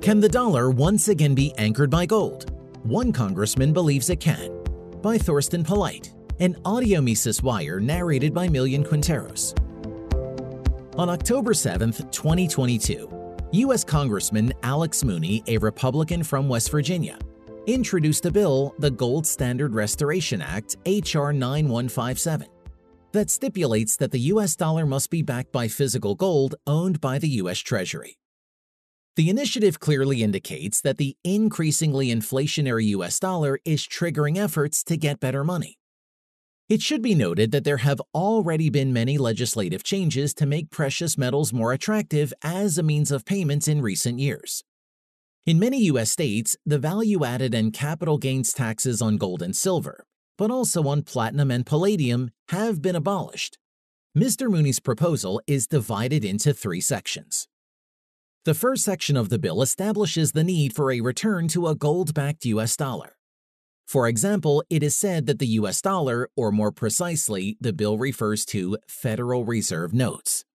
Can the dollar once again be anchored by gold? One congressman believes it can. By Thorsten Polleit, an audio Mises wire narrated by Millian Quinteros. On October 7, 2022, U.S. Congressman Alex Mooney, a Republican from West Virginia, introduced a bill, the Gold Standard Restoration Act, H.R. 9157, that stipulates that the U.S. dollar must be backed by physical gold owned by the U.S. Treasury. The initiative clearly indicates that the increasingly inflationary US dollar is triggering efforts to get better money. It should be noted that there have already been many legislative changes to make precious metals more attractive as a means of payment in recent years. In many U.S. states, the value added and capital gains taxes on gold and silver, but also on platinum and palladium, have been abolished. Mr. Mooney's proposal is divided into three sections. The first section of the bill establishes the need for a return to a gold backed US dollar. For example, it is said that the US dollar, or more precisely, the bill refers to Federal Reserve notes.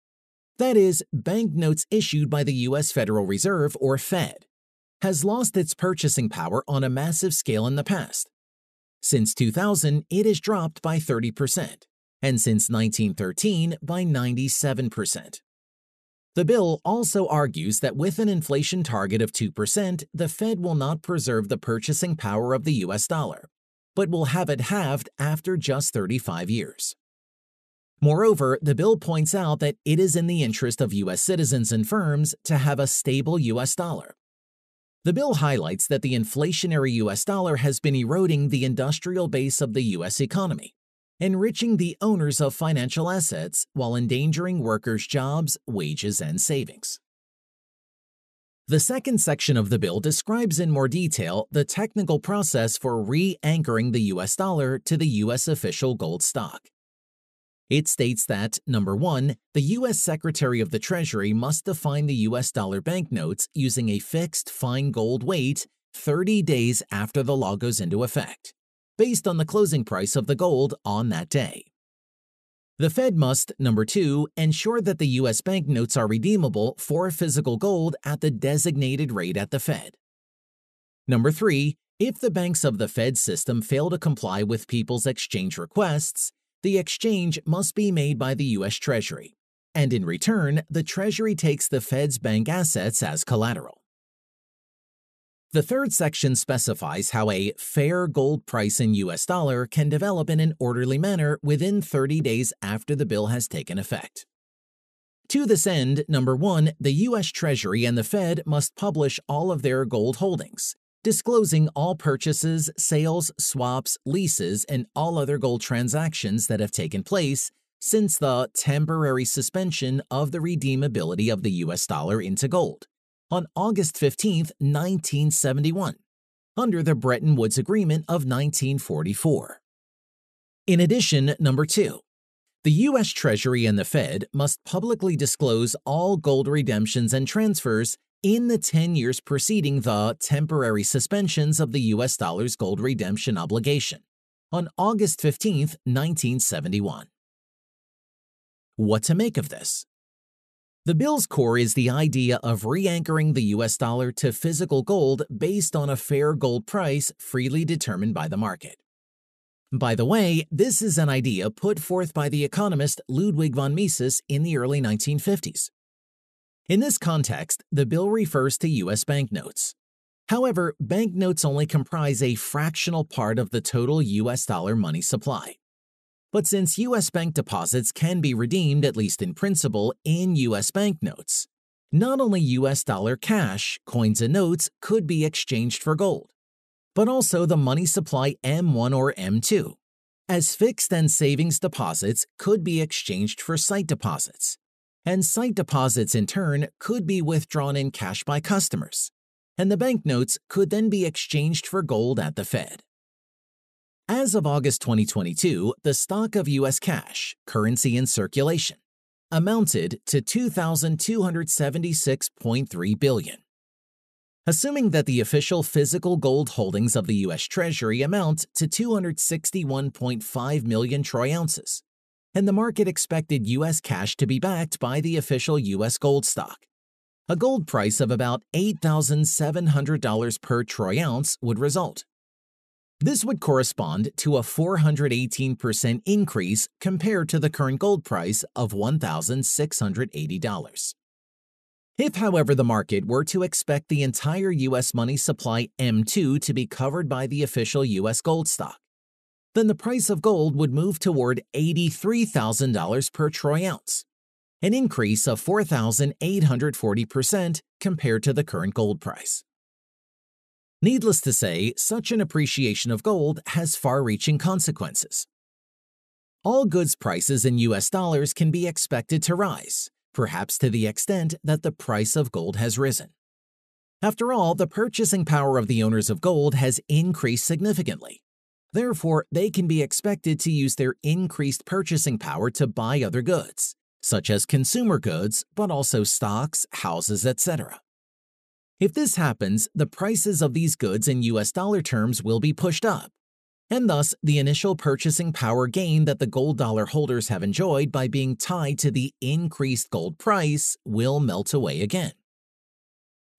That is, banknotes issued by the US Federal Reserve, or Fed, has lost its purchasing power on a massive scale in the past. Since 2000, it has dropped by 30%, and since 1913 by 97%. The bill also argues that with an inflation target of 2%, the Fed will not preserve the purchasing power of the US dollar, but will have it halved after just 35 years. Moreover, the bill points out that it is in the interest of U.S. citizens and firms to have a stable U.S. dollar. The bill highlights that the inflationary U.S. dollar has been eroding the industrial base of the U.S. economy, enriching the owners of financial assets while endangering workers' jobs, wages, and savings. The second section of the bill describes in more detail the technical process for re anchoring the US dollar to the US official gold stock. It states that, number one, the U.S. Secretary of the Treasury must define the U.S. dollar banknotes using a fixed fine gold weight 30 days after the law goes into effect based on the closing price of the gold on that day. The Fed must, number two, ensure that the U.S. banknotes are redeemable for physical gold at the designated rate at the Fed. Number three, if the banks of the Fed system fail to comply with people's exchange requests, the exchange must be made by the U.S. Treasury, and in return, the Treasury takes the Fed's bank assets as collateral. The third section specifies how a fair gold price in US dollar can develop in an orderly manner within 30 days after the bill has taken effect. To this end, number one, the U.S. Treasury and the Fed must publish all of their gold holdings, disclosing all purchases, sales, swaps, leases, and all other gold transactions that have taken place since the temporary suspension of the redeemability of the U.S. dollar into gold on August 15, 1971, under the Bretton Woods Agreement of 1944. In addition, number two, the U.S. Treasury and the Fed must publicly disclose all gold redemptions and transfers in the 10 years preceding the temporary suspensions of the U.S. dollar's gold redemption obligation on August 15, 1971. What to make of this? The bill's core is the idea of re anchoring the US dollar to physical gold based on a fair gold price freely determined by the market. By the way, this is an idea put forth by the economist Ludwig von Mises in the early 1950s. In this context, the bill refers to US banknotes. However, banknotes only comprise a fractional part of the total US dollar money supply. But since U.S. bank deposits can be redeemed, at least in principle, in U.S. banknotes, not only U.S. dollar cash, coins, and notes could be exchanged for gold, but also the money supply M1 or M2, as fixed and savings deposits could be exchanged for sight deposits, and sight deposits in turn could be withdrawn in cash by customers, and the banknotes could then be exchanged for gold at the Fed. As of August 2022, the stock of U.S. cash, currency in circulation, amounted to 2,276.3 billion. Assuming that the official physical gold holdings of the U.S. Treasury amount to 261.5 million troy ounces, and the market expected U.S. cash to be backed by the official U.S. gold stock, A gold price of about $8,700 per troy ounce would result. This would correspond to a 418% increase compared to the current gold price of $1,680. If, however, the market were to expect the entire U.S. money supply M2 to be covered by the official U.S. gold stock, then the price of gold would move toward $83,000 per troy ounce, an increase of 4,840% compared to the current gold price. Needless to say, such an appreciation of gold has far reaching consequences. All goods prices in US dollars can be expected to rise, perhaps to the extent that the price of gold has risen. After all, the purchasing power of the owners of gold has increased significantly. Therefore, they can be expected to use their increased purchasing power to buy other goods, such as consumer goods, but also stocks, houses, etc. If this happens, the prices of these goods in US dollar terms will be pushed up, and thus the initial purchasing power gain that the gold dollar holders have enjoyed by being tied to the increased gold price will melt away again.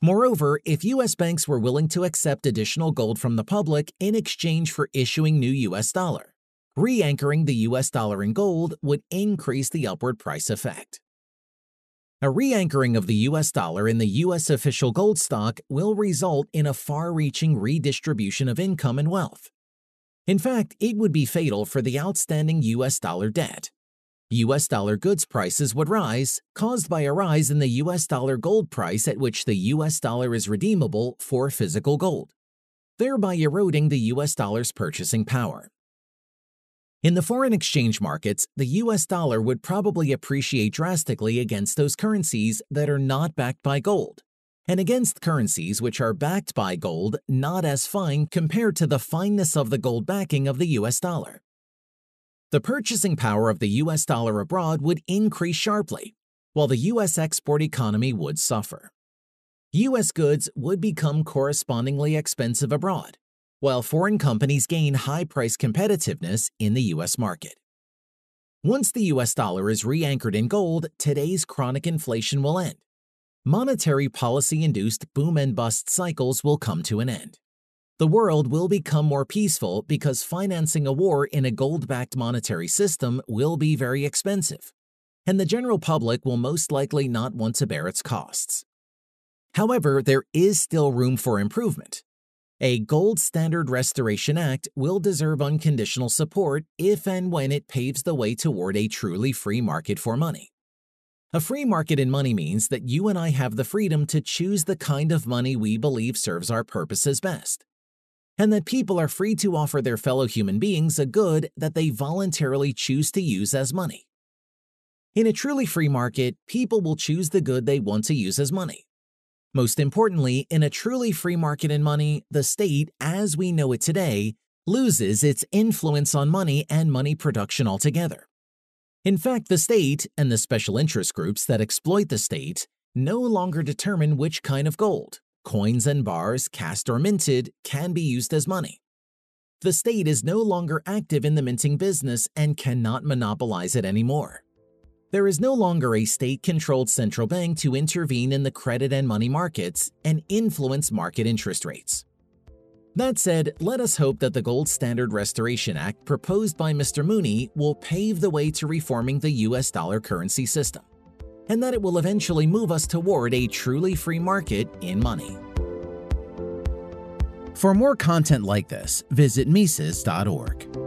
Moreover, if US banks were willing to accept additional gold from the public in exchange for issuing new US dollar, re anchoring the US dollar in gold would increase the upward price effect. A re anchoring of the US dollar in the US official gold stock will result in a far reaching redistribution of income and wealth in fact, it would be fatal for the outstanding US dollar debt. US dollar goods prices would rise, caused by a rise in the US dollar gold price at which the US dollar is redeemable for physical gold, thereby eroding the US dollar's purchasing power. In the foreign exchange markets, the US dollar would probably appreciate drastically against those currencies that are not backed by gold, and against currencies which are backed by gold not as fine compared to the fineness of the gold backing of the US dollar. The purchasing power of the US dollar abroad would increase sharply, while the US export economy would suffer. US goods would become correspondingly expensive abroad, while foreign companies gain high price competitiveness in the US market. Once the US dollar is re anchored in gold, today's chronic inflation will end monetary policy induced boom and bust cycles will come to an end. The world will become more peaceful because financing a war in a gold backed monetary system will be very expensive, and the general public will most likely not want to bear its costs. However, there is still room for improvement. A Gold Standard Restoration Act will deserve unconditional support if and when it paves the way toward a truly free market for money. A free market in money means that you and I have the freedom to choose the kind of money we believe serves our purposes best, and that people are free to offer their fellow human beings a good that they voluntarily choose to use as money. In a truly free market, people will choose the good they want to use as money. Most importantly, in a truly free market in money, the state, as we know it today, loses its influence on money and money production altogether. In fact, the state and the special interest groups that exploit the state no longer determine which kind of gold, coins and bars cast or minted, can be used as money. The state is no longer active in the minting business and cannot monopolize it anymore. There is no longer a state controlled central bank to intervene in the credit and money markets and influence market interest rates. That said, let us hope that the Gold Standard Restoration Act proposed by Mr. Mooney will pave the way to reforming the US dollar currency system, and that it will eventually move us toward a truly free market in money. For more content like this, visit Mises.org.